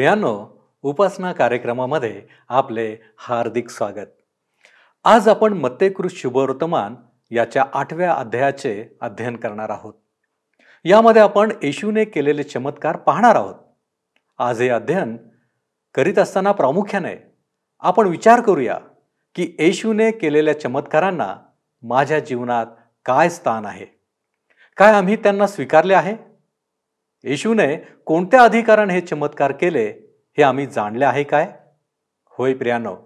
प्रियानो उपासना कार्यक्रमामध्ये आपले हार्दिक स्वागत. आज आपण मत्तेकृत शुभवर्तमान याच्या आठव्या अध्यायाचे अध्ययन करणार आहोत. यामध्ये आपण येशूने केलेले चमत्कार पाहणार आहोत. आज हे अध्ययन करीत असताना प्रामुख्याने आपण विचार करूया की येशूने केलेल्या चमत्कारांना माझ्या जीवनात काय स्थान आहे? काय आम्ही त्यांना स्वीकारले आहे? येशूने कोणत्या अधिकाराने हे चमत्कार केले हे आम्ही जाणले आहे काय? होय प्रियानो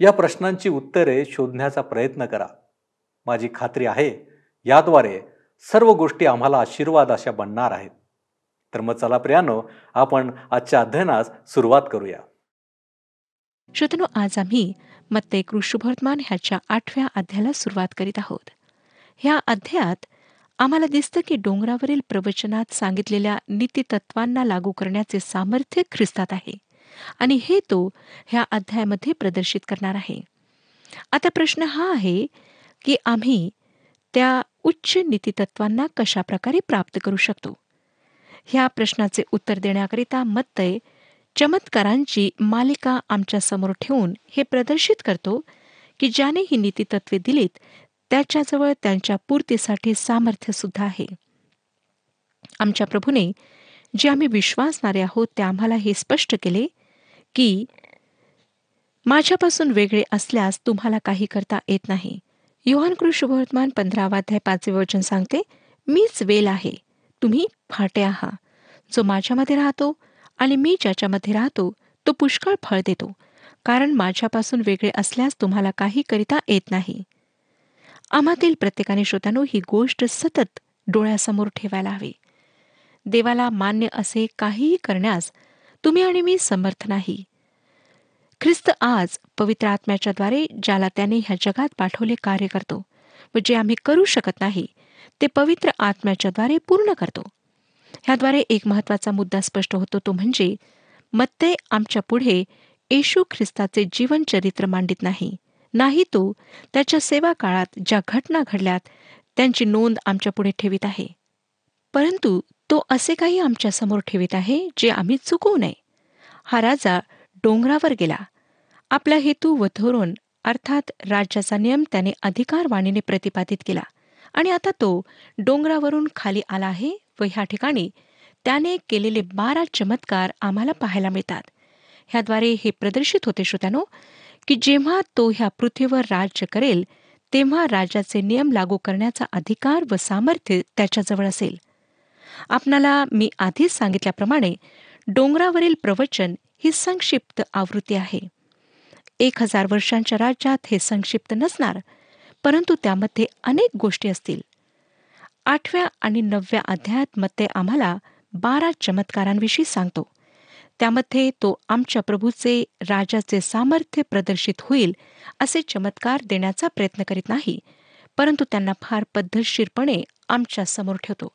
या प्रश्नांची उत्तरे शोधण्याचा प्रयत्न करा. माझी खात्री आहे याद्वारे सर्व गोष्टी आम्हाला आशीर्वाद अशा बनणार आहेत. तर मग चला प्रियानो आपण आजच्या अध्ययनास सुरुवात करूया. श्रोतनो आज आम्ही मत्ते कृष्णवर्तमान ह्याच्या आठव्या अध्यायाला सुरुवात करीत आहोत. ह्या अध्यायात आम्हाला दिसतं की डोंगरावरील प्रवचनात सांगितलेल्या नीतितत्वांना लागू करण्याचे सामर्थ्य ख्रिस्तात आहे आणि हे तो ह्या अध्यायामध्ये प्रदर्शित करणार आहे. आता प्रश्न हा आहे की आम्ही त्या उच्च नीतितत्वांना कशा प्रकारे प्राप्त करू शकतो? ह्या प्रश्नाचे उत्तर देण्याकरिता मत्तय चमत्कारांची मालिका आमच्यासमोर ठेवून हे प्रदर्शित करतो की ज्याने ही नीतितत्वे दिलीत त्याच्याजवळ त्यांच्या पूर्तीसाठी सामर्थ्य सुद्धा आहे. आमच्या प्रभूने जे आम्ही विश्वासणारे आहोत ते आम्हाला हे स्पष्ट केले की माझ्यापासून वेगळे असल्यास तुम्हाला काही करता येत नाही. योहान कृष्णवर्तमान पंधरावाध्याय पाचवे वचन सांगते मीच वेल आहे. तुम्ही फाटे आहात जो माझ्यामध्ये राहतो आणि मी ज्याच्यामध्ये राहतो तो पुष्कळ फळ देतो. कारण माझ्यापासून वेगळे असल्यास तुम्हाला काही करिता येत नाही. आम्हातील प्रत्येकाने श्रोत्यानो ही गोष्ट सतत डोळ्यासमोर ठेवायला हवी. देवाला मान्य असे काहीही करण्यास तुम्ही आणि मी समर्थ नाही. ख्रिस्त आज पवित्र आत्म्याच्याद्वारे ज्याला त्याने ह्या जगात पाठवले कार्य करतो व जे आम्ही करू शकत नाही ते पवित्र आत्म्याच्याद्वारे पूर्ण करतो. ह्याद्वारे एक महत्त्वाचा मुद्दा स्पष्ट होतो तो म्हणजे मत्ते आमच्या पुढे येशू ख्रिस्ताचे जीवनचरित्र मांडित नाही. नाही तो त्याच्या सेवा काळात ज्या घटना घडल्यात त्यांची नोंद आमच्या पुढे ठेवित आहे. परंतु तो असे काही आमच्यासमोर ठेवित आहे जे आम्ही चुकवू नये. हा राजा डोंगरावर गेला. आपला हेतू व धोरण अर्थात राज्याचा नियम त्याने अधिकारवाणीने प्रतिपादित केला. आणि आता तो डोंगरावरून खाली आला आहे व ह्या ठिकाणी त्याने केलेले बारा चमत्कार आम्हाला पाहायला मिळतात. ह्याद्वारे हे प्रदर्शित होते श्रोत्यानो. की जेव्हा तो ह्या पृथ्वीवर राज्य करेल तेव्हा राज्याचे नियम लागू करण्याचा अधिकार व सामर्थ्य त्याच्याजवळ असेल. आपणाला मी आधीच सांगितल्याप्रमाणे डोंगरावरील प्रवचन ही संक्षिप्त आवृत्ती आहे. एक हजार वर्षांच्या राज्यात हे संक्षिप्त नसणार परंतु त्यामध्ये अनेक गोष्टी असतील. आठव्या आणि नवव्या अध्यायात मते आम्हाला बारा चमत्कारांविषयी सांगतो. त्यामध्ये तो आमच्या प्रभूचे राजाचे सामर्थ्य प्रदर्शित होईल असे चमत्कार देण्याचा प्रयत्न करीत नाही परंतु त्यांना फार पद्धतशीरपणे आमच्यासमोर ठेवतो.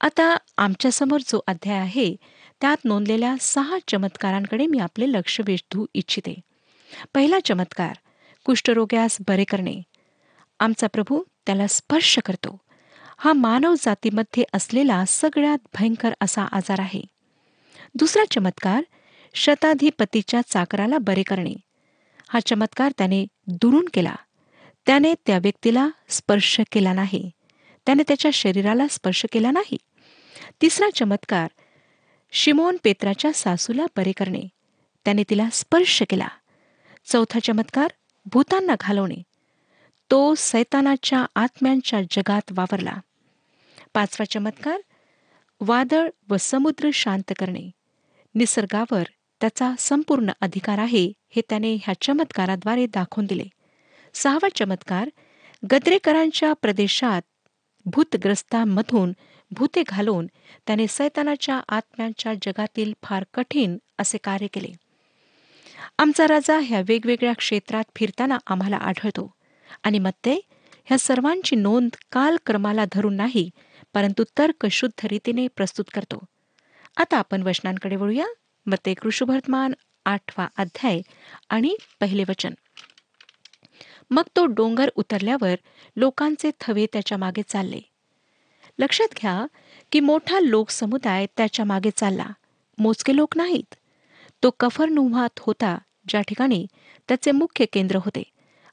आता आमच्यासमोर जो अध्याय आहे त्यात नोंदलेल्या सहा चमत्कारांकडे मी आपले लक्ष वेधू इच्छिते. पहिला चमत्कार कुष्ठरोग्यास बरे करणे. आमचा प्रभू त्याला स्पर्श करतो. हा मानव जातीमध्ये असलेला सगळ्यात भयंकर असा आजार आहे. दुसरा चमत्कार शताधिपतीच्या चाकराला बरे करणे. हा चमत्कार त्याने दुरून केला. त्याने त्या व्यक्तीला स्पर्श केला नाही. त्याने त्याच्या शरीराला स्पर्श केला नाही. तिसरा चमत्कार शिमोन पेत्राच्या सासूला बरे करणे. त्याने तिला स्पर्श केला. चौथा चमत्कार भूतांना घालवणे. तो सैतानाच्या आत्म्यांच्या जगात वावरला. पाचवा चमत्कार वादळ व समुद्र शांत करणे. निसर्गावर त्याचा संपूर्ण अधिकार आहे हे त्याने ह्या चमत्काराद्वारे दाखवून दिले. सहावा चमत्कार गद्रेकरांच्या प्रदेशात भूतग्रस्तांमधून भूते घालून त्याने सैतानाच्या आत्म्यांच्या जगातील फार कठीण असे कार्य केले. आमचा राजा ह्या वेगवेगळ्या क्षेत्रात फिरताना आम्हाला आढळतो. आणि मत्ते ह्या सर्वांची नोंद कालक्रमाला धरून नाही परंतु तर्कशुद्ध रीतीने प्रस्तुत करतो. आता आपण वचनांकडे वळूया. मते कृषुभर्तमान आठवा अध्याय आणि पहिले वचन. मग तो डोंगर उतरल्यावर लोकांचे थवे त्याच्यामागे चालले. लक्षात घ्या की मोठा लोकसमुदाय त्याच्यामागे चालला. मोजके लोक नाहीत. तो कफरनुहात होता ज्या ठिकाणी त्याचे मुख्य केंद्र होते.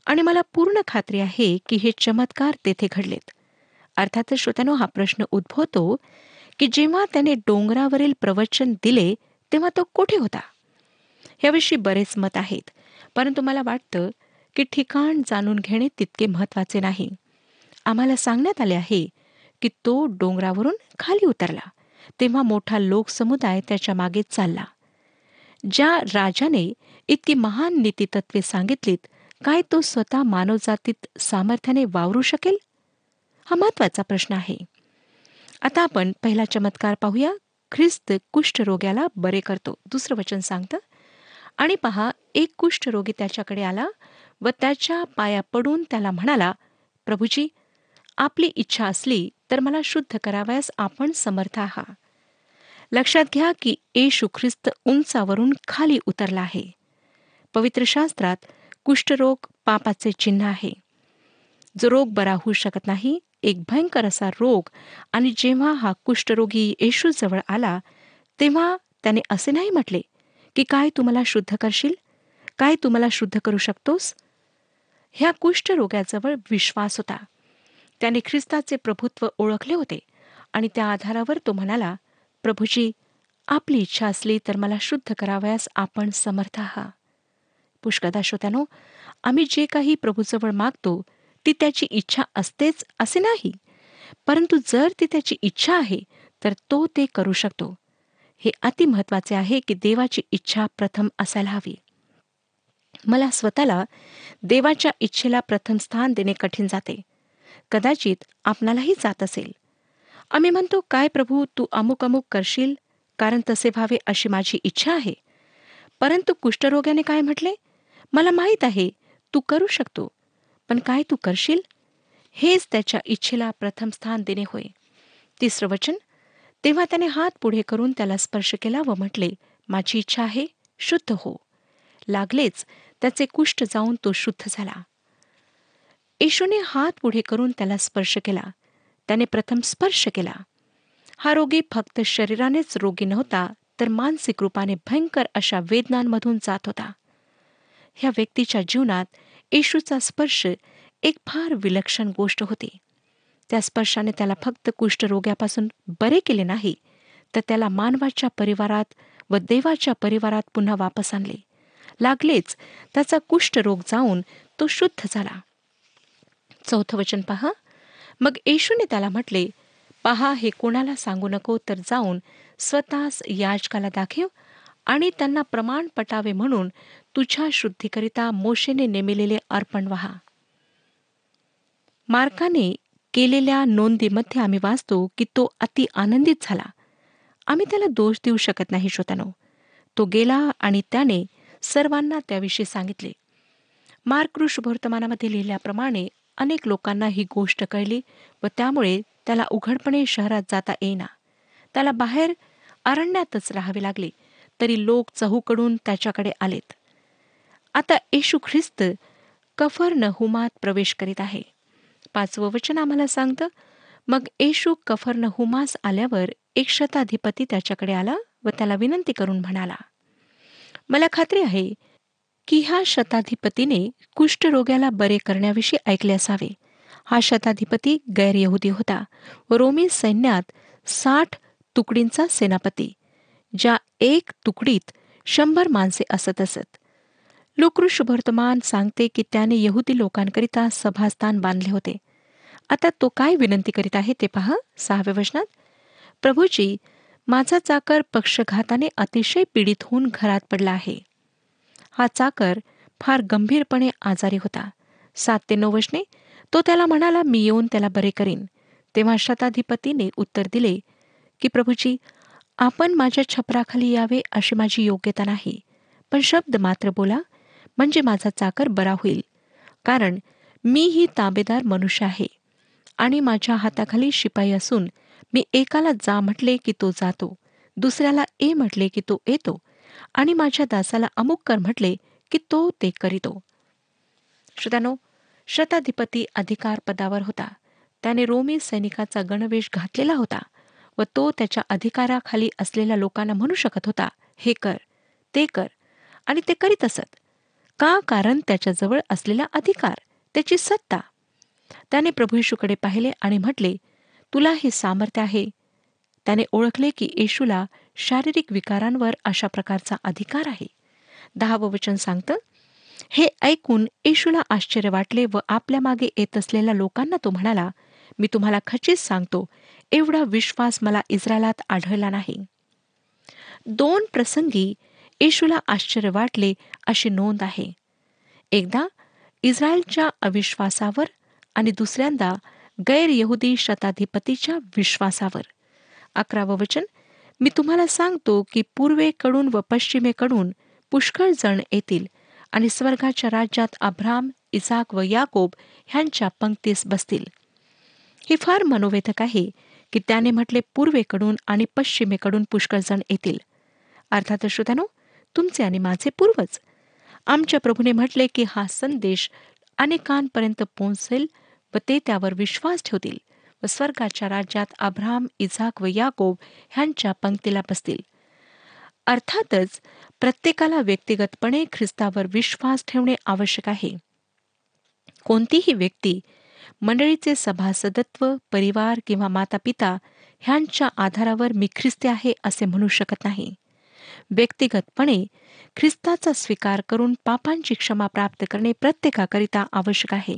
आणि मला पूर्ण खात्री आहे की हे चमत्कार तेथे घडलेत. अर्थातच श्रोत्यानो हा प्रश्न उद्भवतो की जेव्हा त्याने डोंगरावरील प्रवचन दिले तेव्हा तो कुठे होता? याविषयी बरेच मत आहेत परंतु मला वाटतं की ठिकाण जाणून घेणे तितके महत्त्वाचे नाही. आम्हाला सांगण्यात आले आहे की तो डोंगरावरून खाली उतरला तेव्हा मोठा लोकसमुदाय त्याच्यामागे चालला. ज्या राजाने इतकी महान नीतितत्वे सांगितलीत काय तो स्वतः मानवजातीत सामर्थ्याने वावरू शकेल? हा महत्त्वाचा प्रश्न आहे. आता आपण पहिला चमत्कार पाहूया. ख्रिस्त कुष्ठरोग्याला बरे करतो. दुसरं वचन सांगतं. आणि पहा एक कुष्ठरोगी त्याच्याकडे आला व त्याच्या पाया पडून त्याला म्हणाला प्रभूजी आपली इच्छा असली तर मला शुद्ध करावयास आपण समर्थ आहात. लक्षात घ्या की येशू ख्रिस्त उंचावरून खाली उतरला आहे. पवित्र शास्त्रात कुष्ठरोग पापाचे चिन्ह आहे. जो रोग बरा होऊ शकत नाही एक भयंकर असा रोग आणि जेव्हा हा कुष्ठरोगी येशूजवळ आला तेव्हा त्याने असे नाही म्हटले की काय तुम्हाला शुद्ध करशील? काय तुम्हाला शुद्ध करू शकतोस? ह्या कुष्ठरोग्याजवळ विश्वास होता. त्याने ख्रिस्ताचे प्रभुत्व ओळखले होते आणि त्या आधारावर तो म्हणाला प्रभूजी आपली इच्छा असली तर मला शुद्ध करावयास आपण समर्थ आहात. पुष्कदा श्रोत्यानो आम्ही जे काही प्रभूजवळ मागतो ती त्याची इच्छा असतेच असे नाही. परंतु जर ती त्याची इच्छा आहे तर तो ते करू शकतो. हे अति महत्त्वाचे आहे की देवाची इच्छा प्रथम असायला हवी. मला स्वतःला देवाच्या इच्छेला प्रथम स्थान देणे कठीण जाते. कदाचित आपणालाही जात असेल. आम्ही म्हणतो काय प्रभू तू अमुक अमुक करशील? कारण तसे व्हावे अशी माझी इच्छा आहे. परंतु कुष्ठरोग्याने काय म्हटले? मला माहीत आहे तू करू शकतो. पण काय तू करशील? हेच त्याच्या इच्छेला प्रथम स्थान देणे होय. तिसरं वचन तेव्हा त्याने हात पुढे करून त्याला स्पर्श केला व म्हटले माझी इच्छा आहे शुद्ध हो. लागलेच त्याचे कुष्ठ जाऊन तो शुद्ध झाला. येशूने हात पुढे करून त्याला स्पर्श केला. त्याने प्रथम स्पर्श केला. हा रोगी फक्त शरीरानेच रोगी नव्हता तर मानसिक रूपाने भयंकर अशा वेदनांमधून जात होता. ह्या व्यक्तीच्या जीवनात येशूचा स्पर्श एक फार विलक्षण गोष्ट होती. त्या स्पर्शाने त्याला फक्त कुष्ठरोग्यापासून बरे केले नाही तर त्याला मानवाच्या परिवारात व देवाच्या परिवारात पुन्हा वापस आणले. लागलेच त्याचा कुष्ठरोग जाऊन तो शुद्ध झाला. चौथं वचन पहा. मग येशूने त्याला म्हटले पहा हे कोणाला सांगू नको तर जाऊन स्वतःस याचकाला दाखव आणि त्यांना प्रमाण पटावे म्हणून तुझ्या शुद्धीकरिता मोशेने नेमिलेले अर्पण व्हा. मार्काने केलेल्या नोंदीमध्ये आम्ही वाचतो की तो अति आनंदित झाला. आम्ही त्याला दोष देऊ शकत नाही श्रोतानो तो गेला आणि त्याने सर्वांना त्याविषयी सांगितले. मार्क वर्तमानामध्ये लिहिल्याप्रमाणे अनेक लोकांना ही गोष्ट कळली व त्यामुळे त्याला उघडपणे शहरात जाता येईना. त्याला बाहेर अरण्यातच राहावे लागले. तरी लोक चहूकडून त्याच्याकडे आलेत. आता येशू ख्रिस्त कफर नहुमात प्रवेश करीत आहे. पाचवं वचन आम्हाला सांगतं मग येशू कफर नहुमास आल्यावर एक शताधिपती त्याच्याकडे आला व त्याला विनंती करून म्हणाला मला खात्री आहे की ह्या शताधिपतीने कुष्ठरोग्याला बरे करण्याविषयी ऐकले असावे. हा शताधिपती गैरयहुदी होता व रोमी सैन्यात साठ तुकडींचा सेनापती ज्या एक तुकडीत शंभर माणसे असत असत. लोकृष वर्तमान सांगते की त्याने यहुदी लोकांकरिता सभास्थान बांधले होते. आता तो काय विनंती करीत आहे ते पहा सहाव्या वचनात. प्रभूजी माझा चाकर पक्षघाताने अतिशय पीडित होऊन घरात पडला आहे. हा चाकर फार गंभीरपणे आजारी होता. सात ते नऊ वचने तो त्याला म्हणाला मी येऊन त्याला बरे करीन. तेव्हा शताधिपतीने उत्तर दिले की प्रभूजी आपण माझ्या छपराखाली यावे अशी माझी योग्यता नाही. पण शब्द मात्र बोला म्हणजे माझा चाकर बरा होईल. कारण मी ही ताबेदार मनुष्य आहे. आणि माझ्या हाताखाली शिपाई असून मी एकाला जा म्हटले की तो जातो दुसऱ्याला ए म्हटले की तो येतो आणि माझ्या दासाला अमुक कर म्हटले की तो ते करीतो. श्रोत्यानो शताधिपती अधिकार पदावर होता. त्याने रोमी सैनिकाचा गणवेश घातलेला होता. व तो त्याच्या अधिकाराखाली असलेल्या लोकांना म्हणू शकत होता हे कर ते कर आणि ते करीत असत. का? कारण त्याच्याजवळ असलेला अधिकार त्याची सत्ता. त्याने प्रभू येशूकडे पाहिले आणि म्हटले तुला हे सामर्थ्य आहे. त्याने ओळखले की येशूला शारीरिक विकारांवर अशा प्रकारचा अधिकार आहे. दहावं वचन सांगतं हे ऐकून येशूला आश्चर्य वाटले व आपल्या मागे येत असलेल्या लोकांना तो म्हणाला मी तुम्हाला खचित सांगतो एवढा विश्वास मला इस्रायलात आढळला नाही. दोन प्रसंगी येशूला आश्चर्य वाटले अशी नोंद आहे. एकदा इस्रायलच्या अविश्वासावर आणि दुसऱ्यांदा गैरयहुदी शताधिपतीच्या विश्वासावर. अकरावं वचन मी तुम्हाला सांगतो की पूर्वेकडून व पश्चिमेकडून पुष्कळ जण येतील आणि स्वर्गाच्या राज्यात अब्राम इसाक व याकोब ह्यांच्या पंक्तीस बसतील. हे फार मनोवेधक आहे की त्याने म्हटले पूर्वेकडून आणि पश्चिमेकडून पुष्कळ जण येतील. अर्थात श्रोत्यानो तुमचे आणि माझे पूर्वज. आमच्या प्रभूने म्हटले की हा संदेश अनेकांपर्यंत पोहोचेल व ते त्यावर विश्वास ठेवतील व स्वर्गाच्या राज्यात अब्राम इझाक व याकोब ह्यांच्या पंक्तीला बसतील. अर्थातच प्रत्येकाला व्यक्तिगतपणे ख्रिस्तावर विश्वास ठेवणे आवश्यक आहे. कोणतीही व्यक्ती मंडळीचे सभासदत्व परिवार किंवा माता पिता ह्यांच्या आधारावर मी ख्रिस्ती आहे असे म्हणू शकत नाही. व्यक्तिगतपणे ख्रिस्ताचा स्वीकार करून पापांची क्षमा प्राप्त करणे प्रत्येकाकरिता आवश्यक आहे.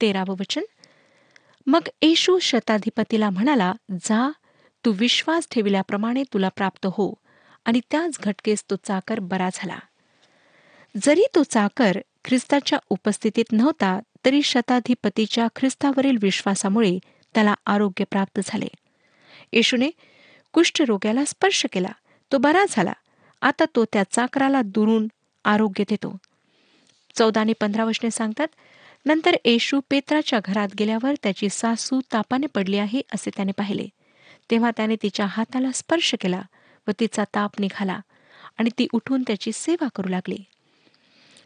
तेरावं वचन? मग येशू शताधिपतीला म्हणाला जा तू विश्वास ठेविल्याप्रमाणे तुला प्राप्त हो. आणि त्याच घटकेस तो चाकर बरा झाला. जरी तो चाकर ख्रिस्ताच्या उपस्थितीत नव्हता तरी शताधिपतीच्या ख्रिस्तावरील विश्वासामुळे त्याला आरोग्य प्राप्त झाले. येशूने कुष्ठरोग्याला स्पर्श केला. तो बरा झाला. आता तो त्या चाकराला दुरून आरोग्य देतो. चौदा आणि पंधरा वचने सांगतात नंतर येशू पेत्राच्या घरात गेल्यावर त्याची सासू तापाने पडली आहे असे त्याने पाहिले. तेव्हा त्याने तिच्या हाताला स्पर्श केला व तिचा ताप निघाला आणि ती उठून त्याची सेवा करू लागली.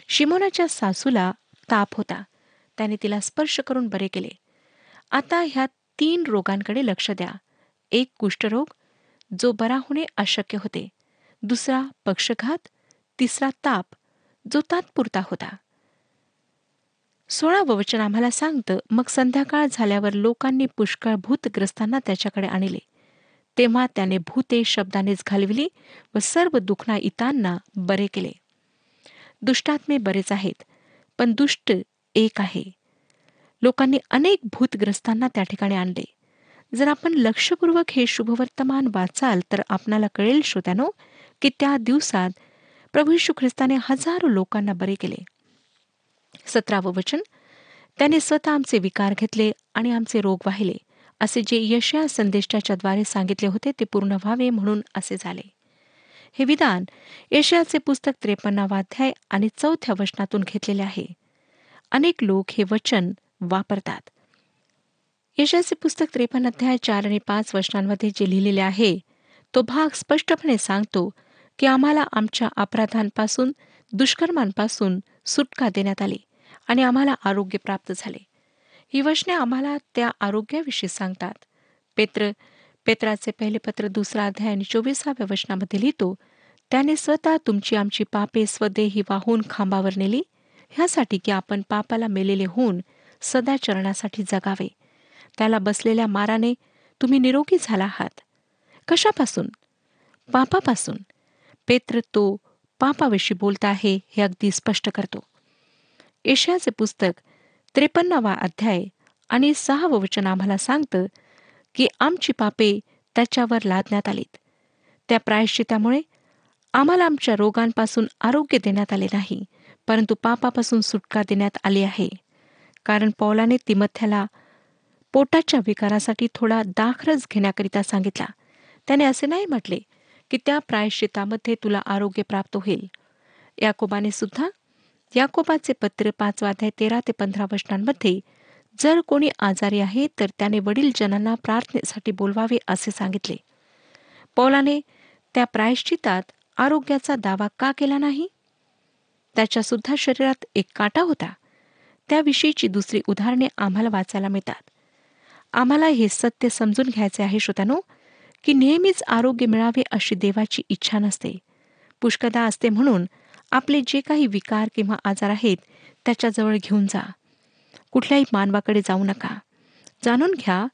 शिमोनाच्या सासूला ताप होता. त्याने तिला स्पर्श करून बरे केले. आता ह्या तीन रोगांकडे लक्ष द्या. एक कुष्ठरोग जो बरा होणे अशक्य होते. दुसरा पक्षघात तिसरा ताप जो तात्पुरता होता. सोळावं वचन आम्हाला सांगतं मग संध्याकाळ झाल्यावर लोकांनी पुष्कळ भूतग्रस्तांना त्याच्याकडे आणले. तेव्हा त्याने भूते शब्दानेच घालविली व सर्व दुखणा इतांना बरे केले. दुष्टात्मे बरेच आहेत पण दुष्ट एक आहे. लोकांनी अनेक भूतग्रस्तांना त्या ठिकाणी आणले. जर आपण लक्षपूर्वक हे शुभवर्तमान वाचाल तर आपणाला कळेल श्रोत्यानो की त्या दिवसात प्रभू यशू ख्रिस्ताने हजारो लोकांना बरे केले. सतरावं वचन. त्याने स्वतः आमचे विकार घेतले आणि आमचे रोग वाहिले असे जे यशया संदेष्टाच्याद्वारे सांगितले होते ते पूर्ण व्हावे म्हणून असे झाले. हे विधान यशयाचे पुस्तक त्रेपन्नावाध्याय आणि चौथ्या वचनातून घेतलेले आहे. अनेक लोक हे वचन वापरतात. यशाचे पुस्तक त्रेपन्न अध्याय चार आणि पाच वचनांमध्ये जे लिहिलेले आहे तो भाग स्पष्टपणे सांगतो की आम्हाला आमच्या अपराधांपासून दुष्कर्मांपासून सुटका देण्यात आली. आणि आम्हाला आरोग्य प्राप्त झाले. ही वचने आम्हाला त्या आरोग्याविषयी सांगतात. पेत्र पेत्राचे पहिले पत्र दुसरा अध्याय आणि चोवीसाव्या वचनामध्ये लिहितो त्याने स्वतः तुमची आमची पापे स्वदेही वाहून खांबावर नेली. ह्यासाठी की आपण पापाला मेलेले होऊन सदाचरणासाठी जगावे. त्याला बसलेल्या माराने तुम्ही निरोगी झाला आहात. कशापासून? पापापासून. पेत्र तो पापाविषयी बोलता आहे हे अगदी स्पष्ट करतो. एशियाचे पुस्तक त्रेपन्नावा अध्याय आणि सहावं वचन आम्हाला सांगतं की आमची पापे त्याच्यावर लादण्यात आलीत. त्या प्रायश्चितामुळे आम्हाला आमच्या रोगांपासून आरोग्य देण्यात आले नाही परंतु पापापासून सुटका देण्यात आली आहे. कारण पौलाने तिमथ्याला पोटाच्या विकारासाठी थोडा दाखरस घेण्याकरिता सांगितला. त्याने असे नाही म्हटले की त्या प्रायश्चितामध्ये तुला आरोग्य प्राप्त होईल. याकोबाने सुद्धा याकोबाचे पत्र पाचवाध्याय तेरा ते पंधरा वचनांमध्ये जर कोणी आजारी आहे तर त्याने वडील जनांना प्रार्थनेसाठी बोलवावे असे सांगितले. पौलाने त्या प्रायश्चितात आरोग्याचा दावा का केला नाही? त्याच्या सुद्धा शरीरात एक काटा होता. त्याविषयीची दुसरी उदाहरणे आम्हाला वाचायला मिळतात. आम्हाला हे सत्य समजून घ्यायचे आहे श्रोत्यानो की नेहमीच आरोग्य मिळावे अशी देवाची इच्छा नसते. पुष्कदा असते म्हणून आपले जे काही विकार किंवा आजार आहेत त्याच्याजवळ घेऊन जा. कुठल्याही मानवाकडे जाऊ नका. जाणून घ्या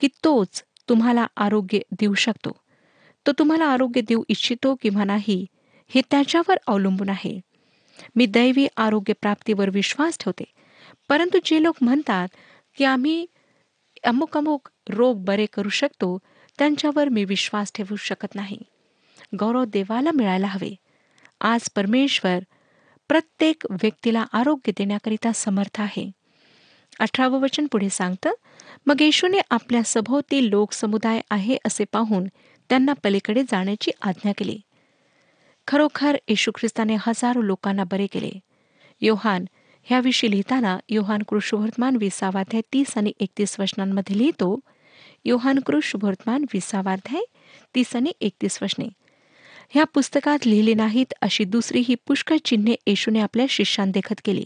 की तोच तुम्हाला आरोग्य देऊ शकतो. तो तुम्हाला आरोग्य देऊ इच्छितो किंवा नाही हे त्याच्यावर अवलंबून आहे. मी दैवी आरोग्य प्राप्तीवर विश्वास ठेवते. परंतु जे लोक म्हणतात की आम्ही अमुक अमुक रोग बरे करू शकतो त्यांच्यावर मी विश्वास ठेवू शकत नाही. गौरव देवाला मिळायला हवे. आज परमेश्वर प्रत्येक व्यक्तीला आरोग्य देण्याकरिता समर्थ आहे. अठरावं वचन पुढे सांगतं मग येशूने आपल्या सभोवती लोकसमुदाय आहे असे पाहून त्यांना पलीकडे जाण्याची आज्ञा केली. खरोखर येशू ख्रिस्ताने हजारो लोकांना बरे केले. योहान ह्याविषयी लिहिताना योहान कृष्णवर्तमान विसावाध्याय तीस आणि एकतीस वचनांमध्ये लिहितो योहान कृष्णवर्तमान विसावाध्याय तीस आणि एकतीस वचने. ह्या पुस्तकात लिहिली नाहीत अशी दुसरी ही पुष्कळ चिन्हे येशूने आपल्या शिष्यांदेखत केली.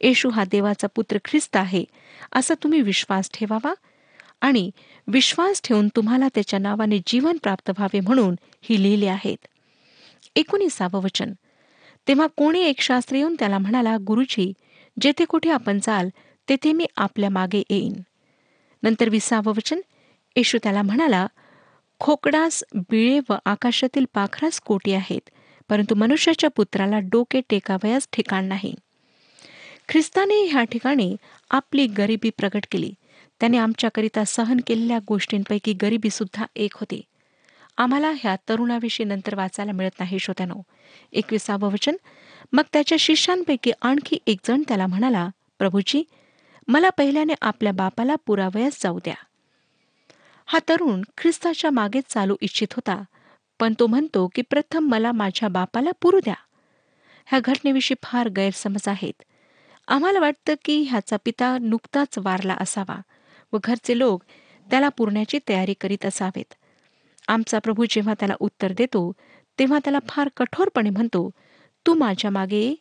येशू हा देवाचा पुत्र ख्रिस्त आहे असा तुम्ही विश्वास ठेवावा? आणि विश्वास ठेवून तुम्हाला त्याच्या नावाने जीवन प्राप्त व्हावे म्हणून ही लिहिली आहेत. एकोणीसावं वचन. तेव्हा कोणी एक शास्त्री येऊन त्याला म्हणाला गुरुजी जेथे कुठे आपण जाल तेथे मी आपल्या मागे येईन. नंतर विसावं वचन. येशू त्याला म्हणाला खोकडास बिळे व आकाशातील पाखरास कोटी आहेत परंतु मनुष्याच्या पुत्राला डोके टेकावयास ठिकाण नाही. ख्रिस्ताने ह्या ठिकाणी आपली गरिबी प्रकट केली. त्याने आमच्याकरिता सहन केलेल्या गोष्टींपैकी गरिबी सुद्धा एक होती. आम्हाला ह्या तरुणाविषयी नंतर वाचायला मिळत नाही श्रोत्यानो. एकविसावं वचन. मग त्याच्या शिष्यांपैकी आणखी एक जण त्याला म्हणाला प्रभूजी मला पहिल्याने आपल्या बापाला पुरावयास जाऊ द्या. हा तरुण ख्रिस्ताच्या मागे चालू इच्छित होता. पण तो म्हणतो की प्रथम मला माझ्या बापाला पुरू द्या. ह्या घटनेविषयी फार गैरसमज आहेत. आम्हाला वाटतं की ह्याचा पिता नुकताच वारला असावा व घरचे लोक त्याला पुरण्याची तयारी करीत असावेत. आमचा प्रभू जेव्हा त्याला उत्तर देतो तेव्हा त्याला फार कठोरपणे म्हणतो तू माझ्या मागे ये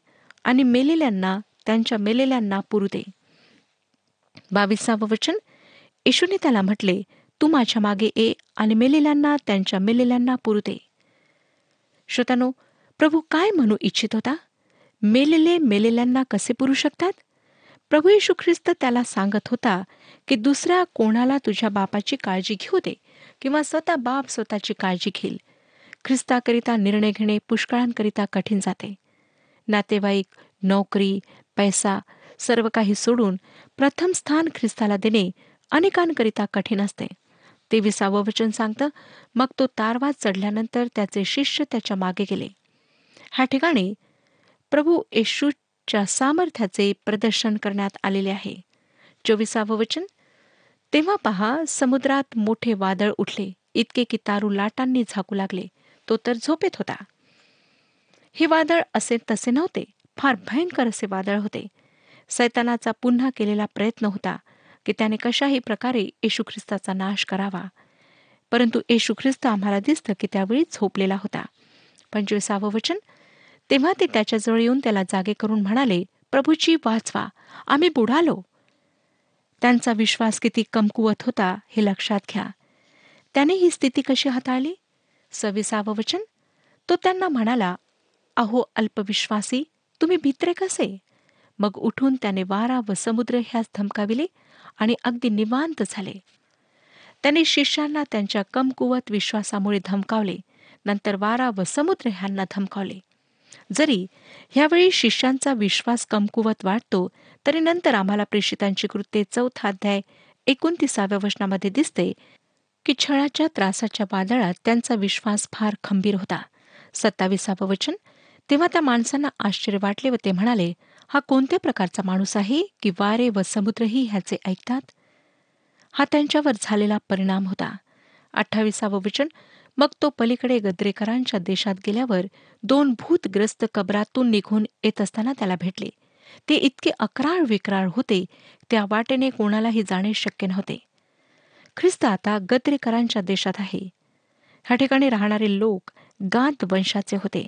आणि मेलेल्यांना त्यांच्या मेलेल्यांना पुरू दे. बावीसावं वचन येशूने त्याला म्हटले तू माझ्या मागे ये आणि मेलेल्यांना त्यांच्या मेलेल्यांना पुरू दे. श्रोतानो प्रभू काय म्हणू इच्छित होता? मेलेले मेलेल्यांना कसे पुरू शकतात? प्रभू येशू ख्रिस्त त्याला सांगत होता की दुसऱ्या कोणाला तुझ्या बापाची काळजी घेऊ दे किंवा स्वतः बाप स्वतःची काळजी घेईल. ख्रिस्ताकरिता निर्णय घेणे पुष्कळांकरिता कठीण जाते. नातेवाईक नोकरी पैसा सर्व काही सोडून प्रथम स्थान ख्रिस्ताला देणे अनेकांकरिता कठीण असते. ते विसावं वचन सांगतं मग तो तारवा चढल्यानंतर त्याचे शिष्य त्याच्यामागे गेले. ह्या ठिकाणी प्रभू येशूच्या सामर्थ्याचे प्रदर्शन करण्यात आलेले आहे. चोवीसावं वचन तेव्हा पहा समुद्रात मोठे वादळ उठले इतके की तारू लाटांनी झाकू लागले तो तर झोपेत होता. हे वादळ असे तसे नव्हते फार भयंकर असे वादळ होते. सैतानाचा पुन्हा केलेला प्रयत्न होता की त्याने कशाही प्रकारे येशू ख्रिस्ताचा नाश करावा. परंतु येशू ख्रिस्त आम्हाला दिसतं की त्यावेळी झोपलेला होता. पंचवीसावं वचन. तेव्हा ते त्याच्याजवळ येऊन त्याला जागे करून म्हणाले प्रभूची वाचवा. आम्ही बुडालो त्यांचा विश्वास किती कमकुवत होता हे लक्षात घ्या. त्याने ही स्थिती कशी हाताळली? सविसावं वचन. तो त्यांना म्हणाला अहो अल्पविश्वासी तुम्ही भित्रे कसे? मग उठून त्याने वारा व समुद्र ह्यास धमकाविले आणि अगदी निवांत झाले. त्यांनी शिष्यांना त्यांच्या कमकुवत विश्वासामुळे धमकावले. नंतर वारा व समुद्र ह्यांना धमकावले. जरी ह्यावेळी शिष्यांचा विश्वास कमकुवत वाटतो तरी नंतर आम्हाला प्रेषितांची कृत्ये चौथा अध्याय एकोणतीसाव्या वचनामध्ये दिसते की छळाच्या त्रासाच्या वादळात त्यांचा विश्वास फार खंबीर होता. सत्ताविसावं वचन तेव्हा त्या माणसांना आश्चर्य वाटले व ते म्हणाले हा कोणत्या प्रकारचा माणूस आहे की वारे व समुद्रही ह्याचे ऐकतात? हा त्यांच्यावर झालेला परिणाम होता. अठ्ठावीसावं वचन. मग तो पलीकडे गद्रेकरांच्या देशात गेल्यावर दोन भूतग्रस्त कबरातून निघून येत असताना त्याला भेटले. ते इतके अकराळ विक्राळ होते त्या वाटेने कोणालाही जाणे शक्य नव्हते. ख्रिस्त आता गद्रेकरांच्या देशात आहे. ह्या ठिकाणी राहणारे लोक गाद वंशाचे होते.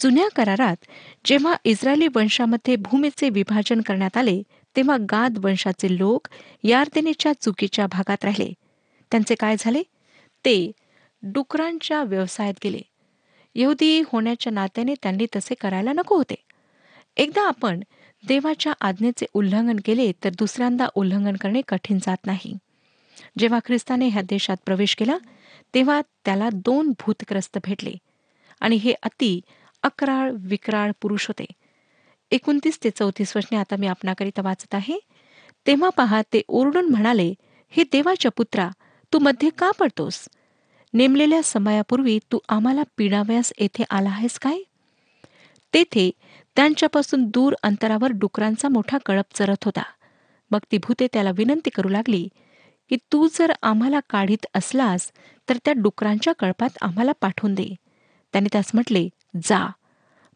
जुन्या करारात जेव्हा इस्रायली वंशामध्ये भूमीचे विभाजन करण्यात आले तेव्हा गाद वंशाचे लोक यार्देनेच्या चुकीच्या भागात राहिले. त्यांचे काय झाले? ते डुकरांच्या व्यवसायात गेले. यहुदी होण्याच्या नात्याने त्यांनी तसे करायला नको होते. एकदा आपण देवाच्या आज्ञेचे उल्लंघन केले तर दुसऱ्यांदा उल्लंघन करणे कठीण जात नाही. जेव्हा ख्रिस्ताने ह्या देशात प्रवेश केला तेव्हा त्याला दोन भूतग्रस्त भेटले. आणि हे अति अकराळ विकराळ पुरुष होते. एकोणतीस ते चौतीस वचने आता मी आपणाकरिता वाचत आहे. तेव्हा पहा ते ओरडून म्हणाले हे देवाच्या पुत्रा तू मध्ये का पडतोस? नेमलेल्या समयापूर्वी तू आम्हाला पिडाव्यास येथे आला आहेस काय? तेथे त्यांच्यापासून दूर अंतरावर डुकरांचा मोठा कळप चरत होता. मग ती भूते त्याला विनंती करू लागली की तू जर आम्हाला काढीत असलास तर त्या डुकरांच्या कळपात आम्हाला पाठवून दे. त्याने त्यास म्हटले जा.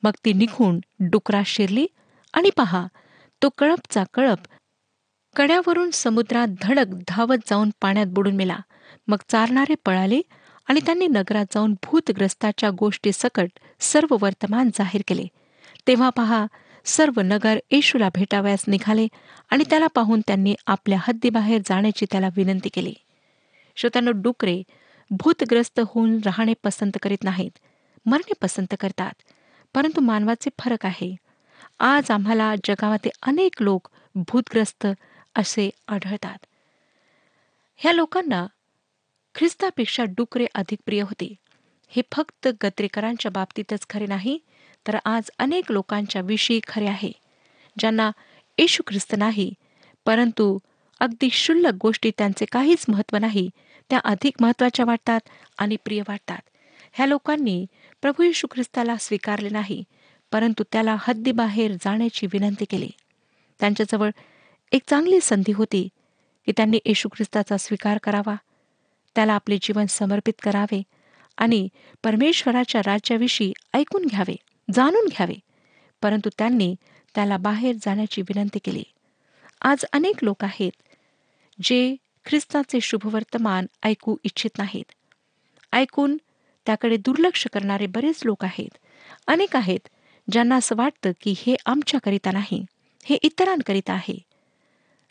मग ती निघून डुकरात शिरली आणि पहा तो कळपचा कळप कड्यावरून समुद्रात धडक धावत जाऊन पाण्यात बुडून मेला. मग चारणारे पळाले आणि त्यांनी नगरात जाऊन भूतग्रस्ताच्या गोष्टी सकट सर्व वर्तमान जाहीर केले. तेव्हा पहा सर्व नगर येशूला भेटावयास निघाले आणि त्याला पाहून त्यांनी आपल्या हद्दीबाहेर जाण्याची त्याला विनंती केली. श्रोत्यानं डुकरे भूतग्रस्त होऊन राहणे पसंत करीत नाहीत. मरणे पसंत करतात. परंतु मानवाचे फरक आहे. आज आम्हाला जगामध्ये अनेक लोक भूतग्रस्त असे आढळतात. ह्या लोकांना ख्रिस्तापेक्षा डुकरे अधिक प्रिय होते. हे फक्त गत्रेकरांच्या बाबतीतच खरे नाही तर आज अनेक लोकांच्या विषयी खरे आहे ज्यांना येशू ख्रिस्त नाही परंतु अगदी क्षुल्लक गोष्टी त्यांचे काहीच महत्त्व नाही त्या अधिक महत्त्वाच्या वाटतात आणि प्रिय वाटतात. ह्या लोकांनी प्रभू येशू ख्रिस्ताला स्वीकारले नाही परंतु त्याला हद्दीबाहेर जाण्याची विनंती केली. त्यांच्याजवळ एक चांगली संधी होती की त्यांनी येशू ख्रिस्ताचा स्वीकार करावा. त्याला आपले जीवन समर्पित करावे आणि परमेश्वराच्या राज्याविषयी ऐकून घ्यावे जाणून घ्यावे परंतु त्यांनी त्याला बाहेर जाण्याची विनंती केली. आज अनेक लोक आहेत जे ख्रिस्ताचे शुभवर्तमान ऐकू इच्छित नाहीत. ऐकून त्याकडे दुर्लक्ष करणारे बरेच लोक आहेत. अनेक आहेत ज्यांना असं वाटतं की हे आमच्याकरिता नाही हे इतरांकरिता आहे.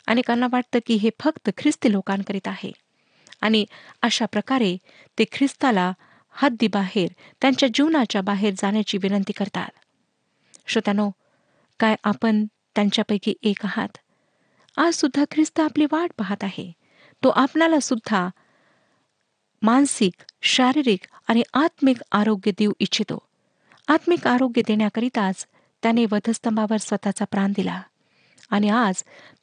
अनेकांना वाटतं की हे फक्त ख्रिस्ती लोकांकरिता आहे. आणि अशा प्रकारे ते ख्रिस्ताला हद्दीबाहेर त्यांच्या जीवनाच्या बाहेर जाण्याची विनंती करतात. श्रोत्यानो काय आपण त्यांच्यापैकी एक आहात? आज सुद्धा ख्रिस्त आपली वाट पाहत आहे. तो आपणाला सुद्धा मानसिक शारीरिक आणि आत्मिक आरोग्य देऊ इच्छितो. आत्मिक आरोग्य देण्याकरिताच त्याने वधस्तंभावर स्वतःचा प्राण दिला. आणि आज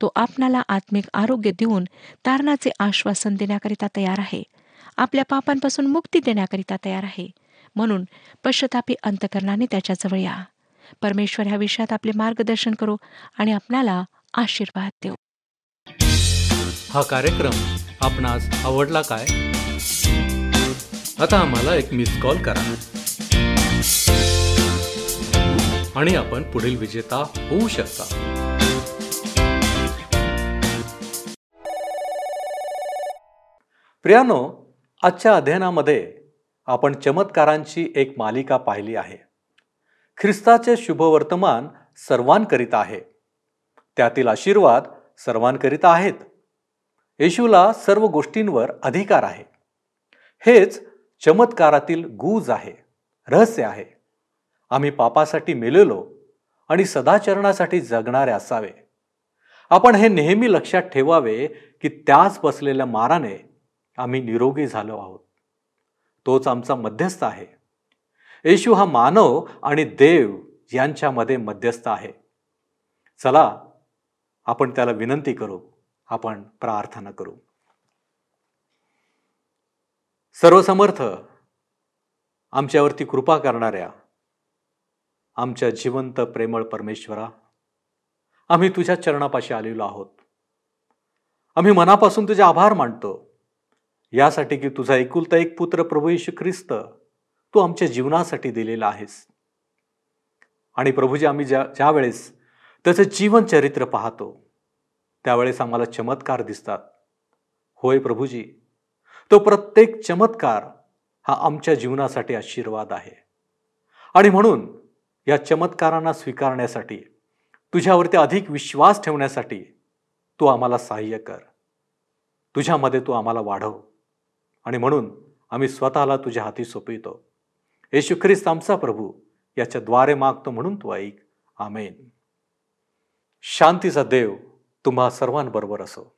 तो आपणाला आत्मिक आरोग्य देऊन तारणाचे आश्वासन देण्याकरिता तयार आहे. आपल्या पापांपासून मुक्ती देण्याकरिता तयार आहे. म्हणून पश्चतापी अंतकरणाने त्याच्याजवळ या. परमेश्वर ह्या विषयात आपले मार्गदर्शन करू आणि आपणाला आशीर्वाद देऊ. हा कार्यक्रम आपणास आवडला काय? आता आम्हाला एक मिस कॉल करा. आणि आपण पुढील विजेता होऊ शकता. प्रियानो आजच्या अध्ययनामध्ये आपण चमत्कारांची एक मालिका पाहिली आहे. ख्रिस्ताचे शुभवर्तमान सर्वांकरिता आहे. त्यातील आशीर्वाद सर्वांकरिता आहेत. येशूला सर्व गोष्टींवर अधिकार आहे. हेच चमत्कारातील गूज आहे रहस्य आहे. आम्ही पापासाठी मेलेलो आणि सदाचरणासाठी जगणारे असावे. आपण हे नेहमी लक्षात ठेवावे की त्याच बसलेल्या माराने आम्ही निरोगी झालो आहोत. तोच आमचा मध्यस्थ आहे. येशू हा मानव आणि देव यांच्यामध्ये मध्यस्थ आहे. चला आपण त्याला विनंती करू. आपण प्रार्थना करू. सर्वसमर्थ आमच्यावरती कृपा करणाऱ्या आमच्या जिवंत प्रेमळ परमेश्वरा आम्ही तुझ्या चरणापाशी आलेलो आहोत. आम्ही मनापासून तुझे आभार मानतो. यासाठी की तुझा एकुलता एक पुत्र प्रभू येशू ख्रिस्त तू आमच्या जीवनासाठी दिलेला आहेस. आणि प्रभूजी आम्ही ज्या ज्यावेळेस त्याचं जीवन चरित्र पाहतो त्यावेळेस आम्हाला चमत्कार दिसतात. होय प्रभूजी तो प्रत्येक चमत्कार हा आमच्या जीवनासाठी आशीर्वाद आहे. आणि म्हणून या चमत्कारांना स्वीकारण्यासाठी तुझ्यावरती अधिक विश्वास ठेवण्यासाठी तू आम्हाला सहाय्य कर. तुझ्यामध्ये तू आम्हाला वाढव. आणि म्हणून आम्ही स्वतःला तुझ्या हाती सोपवितो. येशू ख्रिस्त आमचा प्रभू याच्या द्वारे मागतो म्हणून तू ऐक. आमेन. शांतीचा देव तुम्हा सर्वांबरोबर असो.